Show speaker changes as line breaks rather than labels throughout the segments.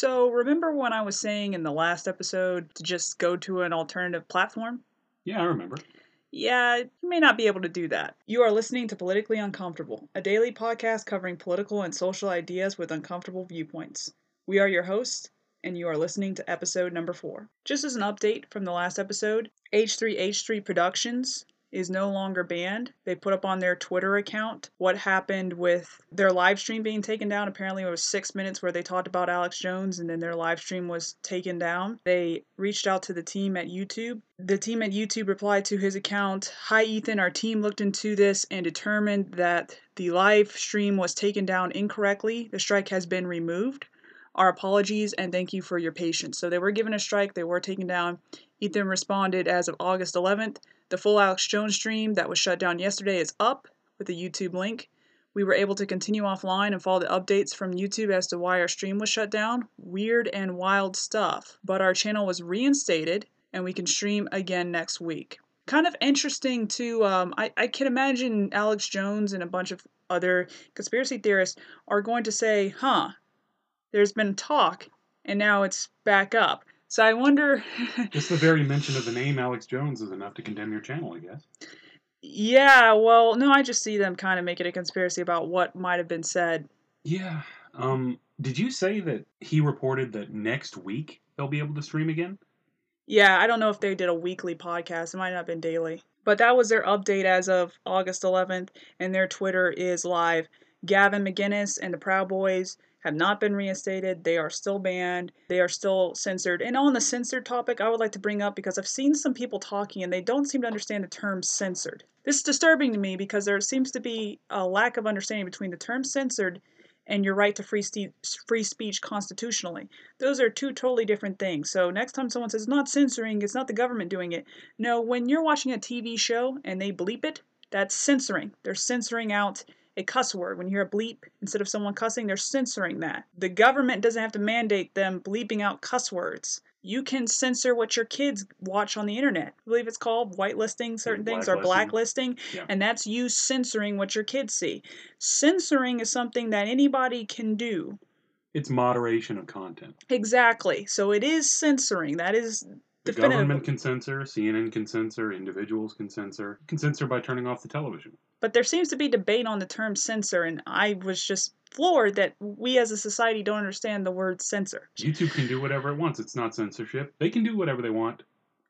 So, remember when I was saying in the last episode to just go to an alternative platform?
Yeah, I remember.
Yeah, you may not be able to do that. You are listening to Politically Uncomfortable, a daily podcast covering political and social ideas with uncomfortable viewpoints. We are your hosts, and you are listening to episode number four. Just as an update from the last episode, H3H3 Productions is no longer banned. They put up on their Twitter account what happened with their live stream being taken down. Apparently, it was six minutes where they talked about Alex Jones and then their live stream was taken down. They reached out to the team at YouTube. The team at YouTube replied to his account Hi, Ethan. Our team looked into this and determined that the live stream was taken down incorrectly. The strike has been removed. Our apologies and thank you for your patience. So they were given a strike, they were taken down. Ethan responded as of August 11th. The full Alex Jones stream that was shut down yesterday is up with a YouTube link. We were able to continue offline and follow the updates from YouTube as to why our stream was shut down. Weird and wild stuff. But our channel was reinstated and we can stream again next week. Kind of interesting to, um, I, I can imagine Alex Jones and a bunch of other conspiracy theorists are going to say, huh, there's been talk and now it's back up. So I wonder.
Just the very mention of the name Alex Jones is enough to condemn your channel, I guess.
Yeah, well, no, I just see them kind of making a conspiracy about what might have been said.
Yeah. Um, did you say that he reported that next week they'll be able to stream again?
Yeah, I don't know if they did a weekly podcast. It might not have been daily. But that was their update as of August 11th, and their Twitter is live. Gavin McInnes and the Proud Boys have not been reinstated. They are still banned. They are still censored. And on the censored topic, I would like to bring up because I've seen some people talking and they don't seem to understand the term censored. This is disturbing to me because there seems to be a lack of understanding between the term censored and your right to free, free speech constitutionally. Those are two totally different things. So next time someone says not censoring, it's not the government doing it. No, when you're watching a TV show and they bleep it, that's censoring. They're censoring out a cuss word. When you hear a bleep, instead of someone cussing, they're censoring that. The government doesn't have to mandate them bleeping out cuss words. You can censor what your kids watch on the internet. I believe it's called whitelisting certain things or blacklisting,
Yeah.
and that's you censoring what your kids see. Censoring is something that anybody can do.
It's moderation of content.
Exactly. So it is censoring. That is
The government can censor, CNN can censor, individuals can censor. You can censor by turning off the television.
But there seems to be debate on the term censor, and I was just floored that we as a society don't understand the word censor.
YouTube can do whatever it wants. It's not censorship. They can do whatever they want,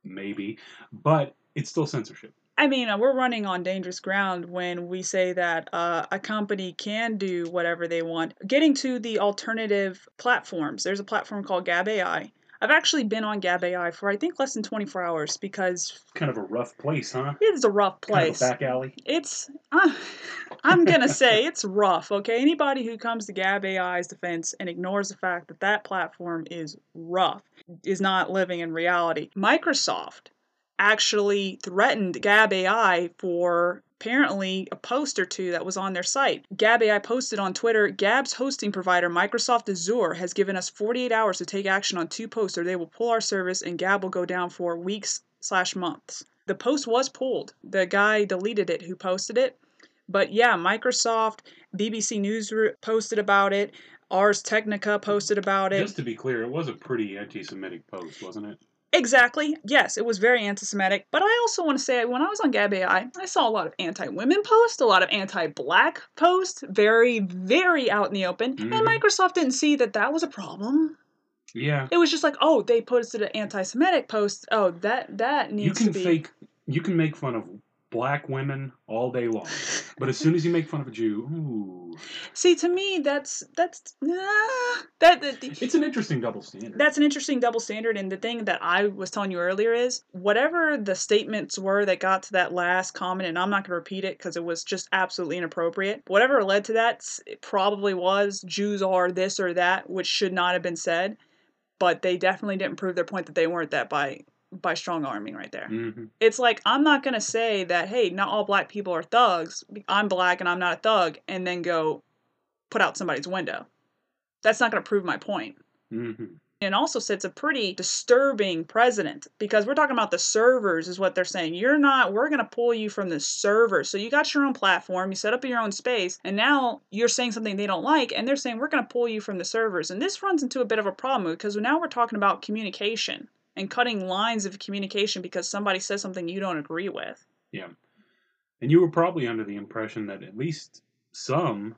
maybe, but it's still censorship.
I mean, uh, we're running on dangerous ground when we say that uh, a company can do whatever they want. Getting to the alternative platforms, there's a platform called Gab AI. I've actually been on Gab AI for I think less than 24 hours because
Kind of a rough place, huh?
it is a rough
Kind of
place.
a back alley.
It's, uh, I'm gonna say it's rough. Okay, anybody who comes to Gab AI's defense and ignores the fact that that platform is rough is not living in reality. Microsoft actually threatened Gab AI for apparently a post or two that was on their site. Gab AI posted on Twitter, Gab's hosting provider Microsoft Azure has given us 48 hours to take action on two posts or they will pull our service and Gab will go down for weeks slash months. The post was pulled. The guy deleted it who posted it. But yeah, Microsoft, BBC News posted about it. Ars Technica posted about it.
Just to be clear, it was a pretty anti-Semitic post, wasn't it?
Exactly. Yes, it was very anti-Semitic. But I also want to say, when I was on Gab AI, I saw a lot of anti-women posts, a lot of anti-black posts, very, very out in the open. And
Mhm.
Microsoft didn't see that that was a problem.
Yeah.
It was just like, oh, they posted an anti-Semitic post. Oh, that that
You
needs
can
to be.
fake. You can make fun of black women all day long, but as soon as you make fun of a Jew, ooh,
See, to me, that's that's nah, that, that
it's an interesting double standard.
that's an interesting double standard and the thing that i was telling you earlier is whatever the statements were that got to that last comment and i'm not going to repeat it because it was just absolutely inappropriate whatever led to that it probably was jews are this or that which should not have been said but they definitely didn't prove their point that they weren't that by by strong arming right there.
Hmm
it's like i'm not going to say that hey not all black people are thugs. I'm black and i'm not a thug and then go put out somebody's window. That's not going to prove my point.
Hmm
and also sets a pretty disturbing precedent because we're talking about the servers is what they're saying. You're not we're going to pull you from the server. So you got your own platform you set up your own space and now you're saying something they don't like and they're saying we're going to pull you from the servers. And this runs into a bit of a problem because now we're talking about communication and cutting lines of communication because somebody says something you don't agree with
Yeah. And you were probably under the impression that at least some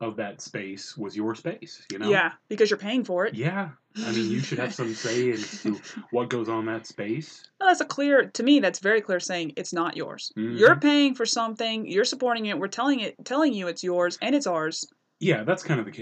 of that space was your space, you know?
yeah because you're paying for it
Yeah. I mean, you should have some say as to what goes on that space.
Well, that's a clear to me. That's very clear saying it's not yours.
Mhm.
You're paying for something. You're supporting it. We're telling it, telling you it's yours and it's ours.
Yeah, that's kind of the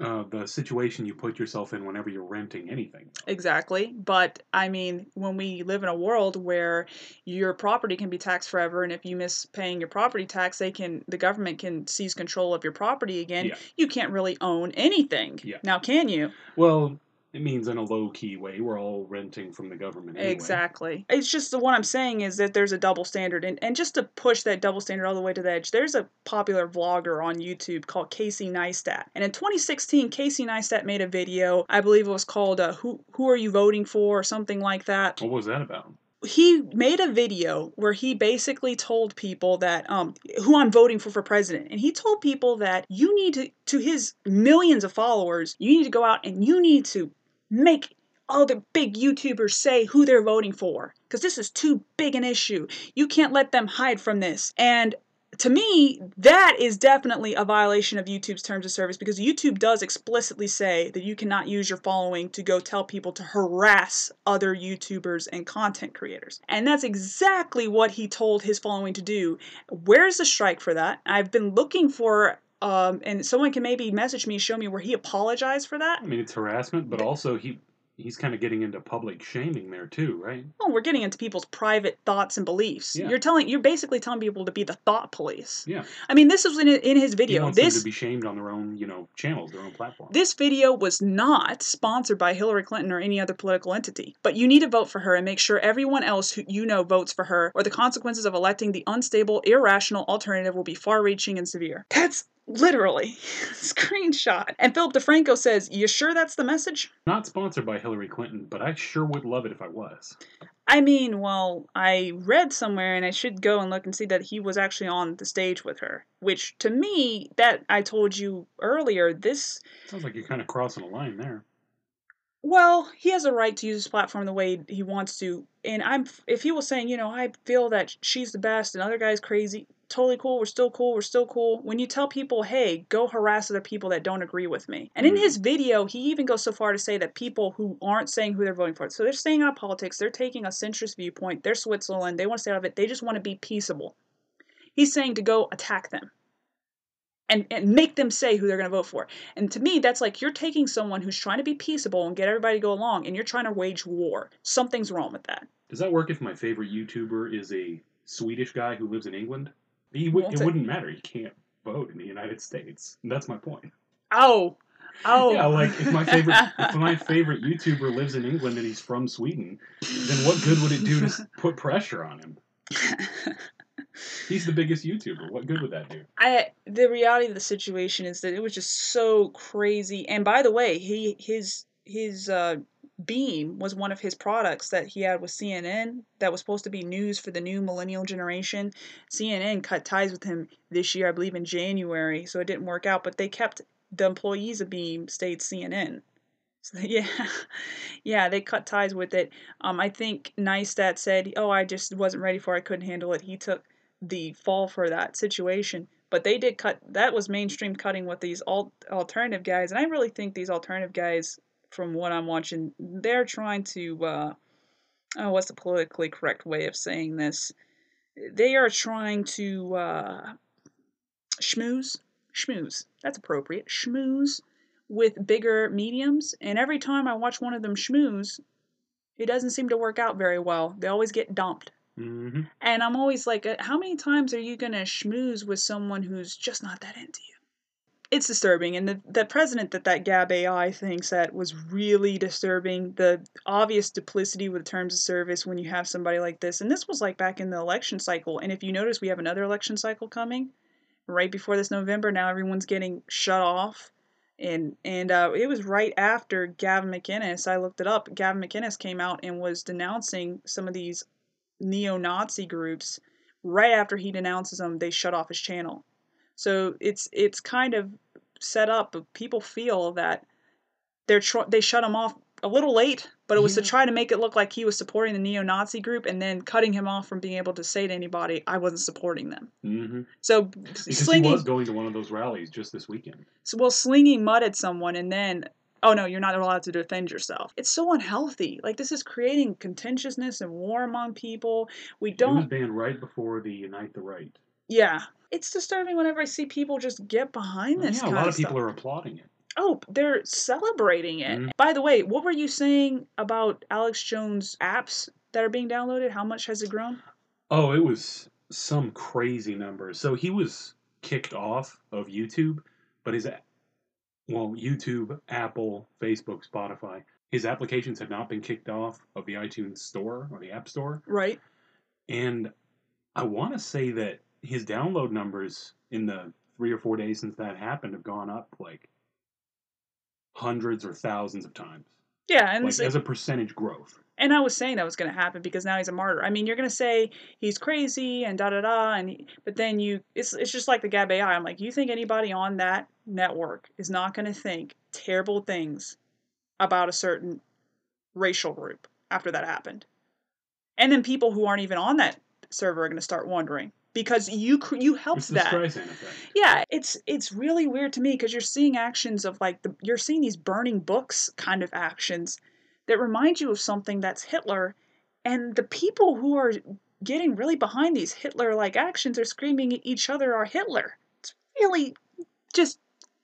uh, the situation you put yourself in whenever you're renting anything.
Exactly. But I mean, when we live in a world where your property can be taxed forever, and if you miss paying your property tax, they can the government can seize control of your property again.
Yeah.
You can't really own anything.
Yeah.
Now, can you?
Well, it means in a low key way. We're all renting from the government anyway.
Exactly. It's just the what I'm saying is that there's a double standard, and, and just to push that double standard all the way to the edge, there's a popular vlogger on YouTube called Casey Neistat, and in 2016, Casey Neistat made a video. I believe it was called uh, "Who Who Are You Voting For?" or something like that.
What was that about?
He made a video where he basically told people that um who I'm voting for for president, and he told people that you need to to his millions of followers, you need to go out and you need to make all the big YouTubers say who they're voting for because this is too big an issue. You can't let them hide from this. And to me, that is definitely a violation of YouTube's terms of service because YouTube does explicitly say that you cannot use your following to go tell people to harass other YouTubers and content creators. And that's exactly what he told his following to do. Where's the strike for that? I've been looking for um, and someone can maybe message me, show me where he apologized for that.
I mean, it's harassment, but also he he's kind of getting into public shaming there too, right?
Well, we're getting into people's private thoughts and beliefs.
Yeah.
You're telling, you're basically telling people to be the thought police.
Yeah.
I mean, this is in, in his
He
video.
wants them
This
to be shamed on their own, you know, channels, their own platform.
This video was not sponsored by Hillary Clinton or any other political entity, but you need to vote for her and make sure everyone else who you know votes for her, or the consequences of electing the unstable, irrational alternative will be far reaching and severe. That's literally screenshot. And Philip DeFranco says, You sure that's the message?
Not sponsored by Hillary Clinton, but I sure would love it if I was.
I mean, well, I read somewhere and I should go and look and see that he was actually on the stage with her. Which to me, that I told you earlier, this
Sounds like you're kind of crossing a line there.
Well, he has a right to use his platform the way he wants to. And I'm if he was saying, you know, I feel that she's the best and other guys crazy, totally cool, we're still cool, we're still cool. When you tell people, "Hey, go harass other people that don't agree with me." And in
Mhm.
his video, he even goes so far to say that people who aren't saying who they're voting for. So they're staying out of politics, they're taking a centrist viewpoint, they're Switzerland, they want to stay out of it, they just want to be peaceable. He's saying to go attack them. And, and make them say who they're going to vote for. And to me, that's like you're taking someone who's trying to be peaceable and get everybody to go along, and you're trying to wage war. Something's wrong with that.
Does that work if my favorite YouTuber is a Swedish guy who lives in England? He
Won't
it
it?
wouldn't matter. He can't vote in the United States. That's my point.
Oh, oh.
Yeah, like if my favorite if my favorite YouTuber lives in England and he's from Sweden, then what good would it do to put pressure on him? He's the biggest YouTuber. What good would that do?
I the reality of the situation is that it was just so crazy. And by the way, he his his uh, Beme was one of his products that he had with CNN that was supposed to be news for the new millennial generation. CNN cut ties with him this year, I believe in January, so it didn't work out. But they kept the employees of Beme stayed CNN. So yeah, yeah, they cut ties with it. Um, I think Neistat said, "Oh, I just wasn't ready for. it. I couldn't handle it." He took the fall for that situation. But they did cut. That was mainstream cutting with these alt alternative guys, and I really think these alternative guys, from what I'm watching, they're trying to. Uh, oh, what's the politically correct way of saying this? They are trying to uh, schmooze, schmooze. That's appropriate. Schmooze with bigger mediums, and every time I watch one of them schmooze, it doesn't seem to work out very well. They always get dumped.
Hmm
And I'm always like, uh, how many times are you going to schmooze with someone who's just not that into you? It's disturbing. And the, the president that that Gab AI thing said was really disturbing. The obvious duplicity with terms of service when you have somebody like this. And this was like back in the election cycle. And if you notice, we have another election cycle coming right before this November. Now everyone's getting shut off. and and uh, it was right after Gavin McInnes. I looked it up. Gavin McInnes came out and was denouncing some of these neo-Nazi groups. Right after he denounces them, they shut off his channel. So it's it's kind of set up. People feel that they're tr- they shut him off a little late, but it was
Yeah.
to try to make it look like he was supporting the neo-Nazi group and then cutting him off from being able to say to anybody, "I wasn't supporting them."
Mm-hmm.
So
Because
slinging
he was going to one of those rallies just this weekend.
so, well, slinging mud at someone and then, oh no, you're not allowed to defend yourself. It's so unhealthy. Like this is creating contentiousness and war among people. We
He was
don't.
banned right before the Unite the Right.
Yeah, it's disturbing whenever I see people just get behind this.
yeah, a lot
of
people
stuff.
are applauding it.
Oh, they're celebrating it.
Mhm.
By the way, what were you saying about Alex Jones apps that are being downloaded? How much has it grown?
Oh, it was some crazy numbers. So he was kicked off of YouTube, but his well, YouTube, Apple, Facebook, Spotify, his applications had not been kicked off of the iTunes store or the App Store.
Right.
And I want to say that his download numbers in the three or four days since that happened have gone up like hundreds or thousands of times,
Yeah, and
like as a percentage growth.
And I was saying that was going to happen because now he's a martyr. I mean, you're going to say he's crazy and da da da, and he, but then you, it's it's just like the Gab AI. I'm like, you think anybody on that network is not going to think terrible things about a certain racial group after that happened? And then people who aren't even on that server are going to start wondering because you you helped that. Yeah, it's it's really weird to me because you're seeing actions of like the you're seeing these burning books kind of actions that remind you of something that's Hitler, and the people who are getting really behind these Hitler-like actions are screaming at each other are Hitler. It's really just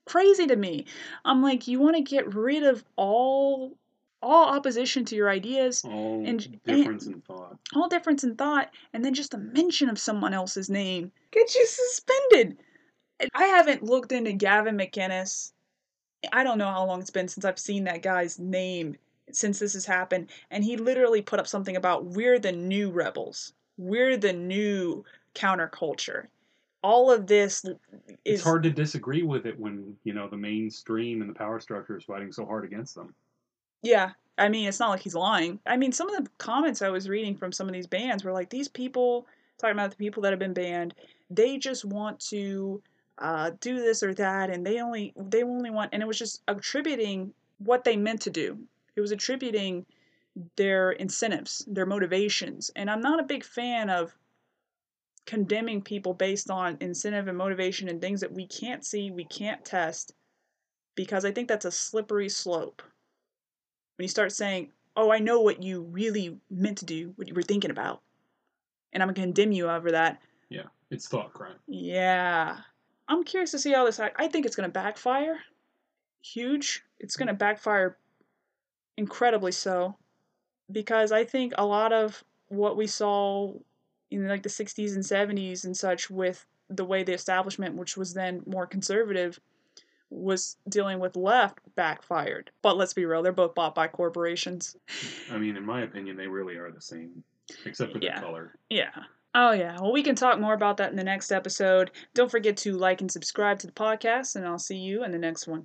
crazy to me. I'm like, you want to get rid of all all opposition to your ideas,
All
And- and-
in thought.
all difference in thought, and then just a mention of someone else's name gets you suspended. I haven't looked into Gavin McInnes. I don't know how long it's been since I've seen that guy's name since this has happened, and he literally put up something about we're the new rebels, we're the new counterculture. All of this is
It's hard to disagree with it when you know the mainstream and the power structure is fighting so hard against them.
Yeah. I mean, it's not like he's lying. I mean, some of the comments I was reading from some of these bands were like, these people, talking about the people that have been banned, they just want to uh, do this or that, and they only, they only want, and it was just attributing what they meant to do. It was attributing their incentives, their motivations. And I'm not a big fan of condemning people based on incentive and motivation and things that we can't see, we can't test, because I think that's a slippery slope when you start saying, "Oh, I know what you really meant to do, what you were thinking about," and I'm gonna condemn you over that.
Yeah, it's thought crime.
Yeah, I'm curious to see how this. I think it's gonna backfire, huge. It's gonna backfire incredibly so, because I think a lot of what we saw in like the 60s and 70s and such with the way the establishment, which was then more conservative, was dealing with left backfired. But let's be real, they're both bought by corporations.
I mean, in my opinion, they really are the same, except for
Yeah.
the color.
Yeah. Oh, yeah. Well, we can talk more about that in the next episode. Don't forget to like and subscribe to the podcast, and I'll see you in the next one.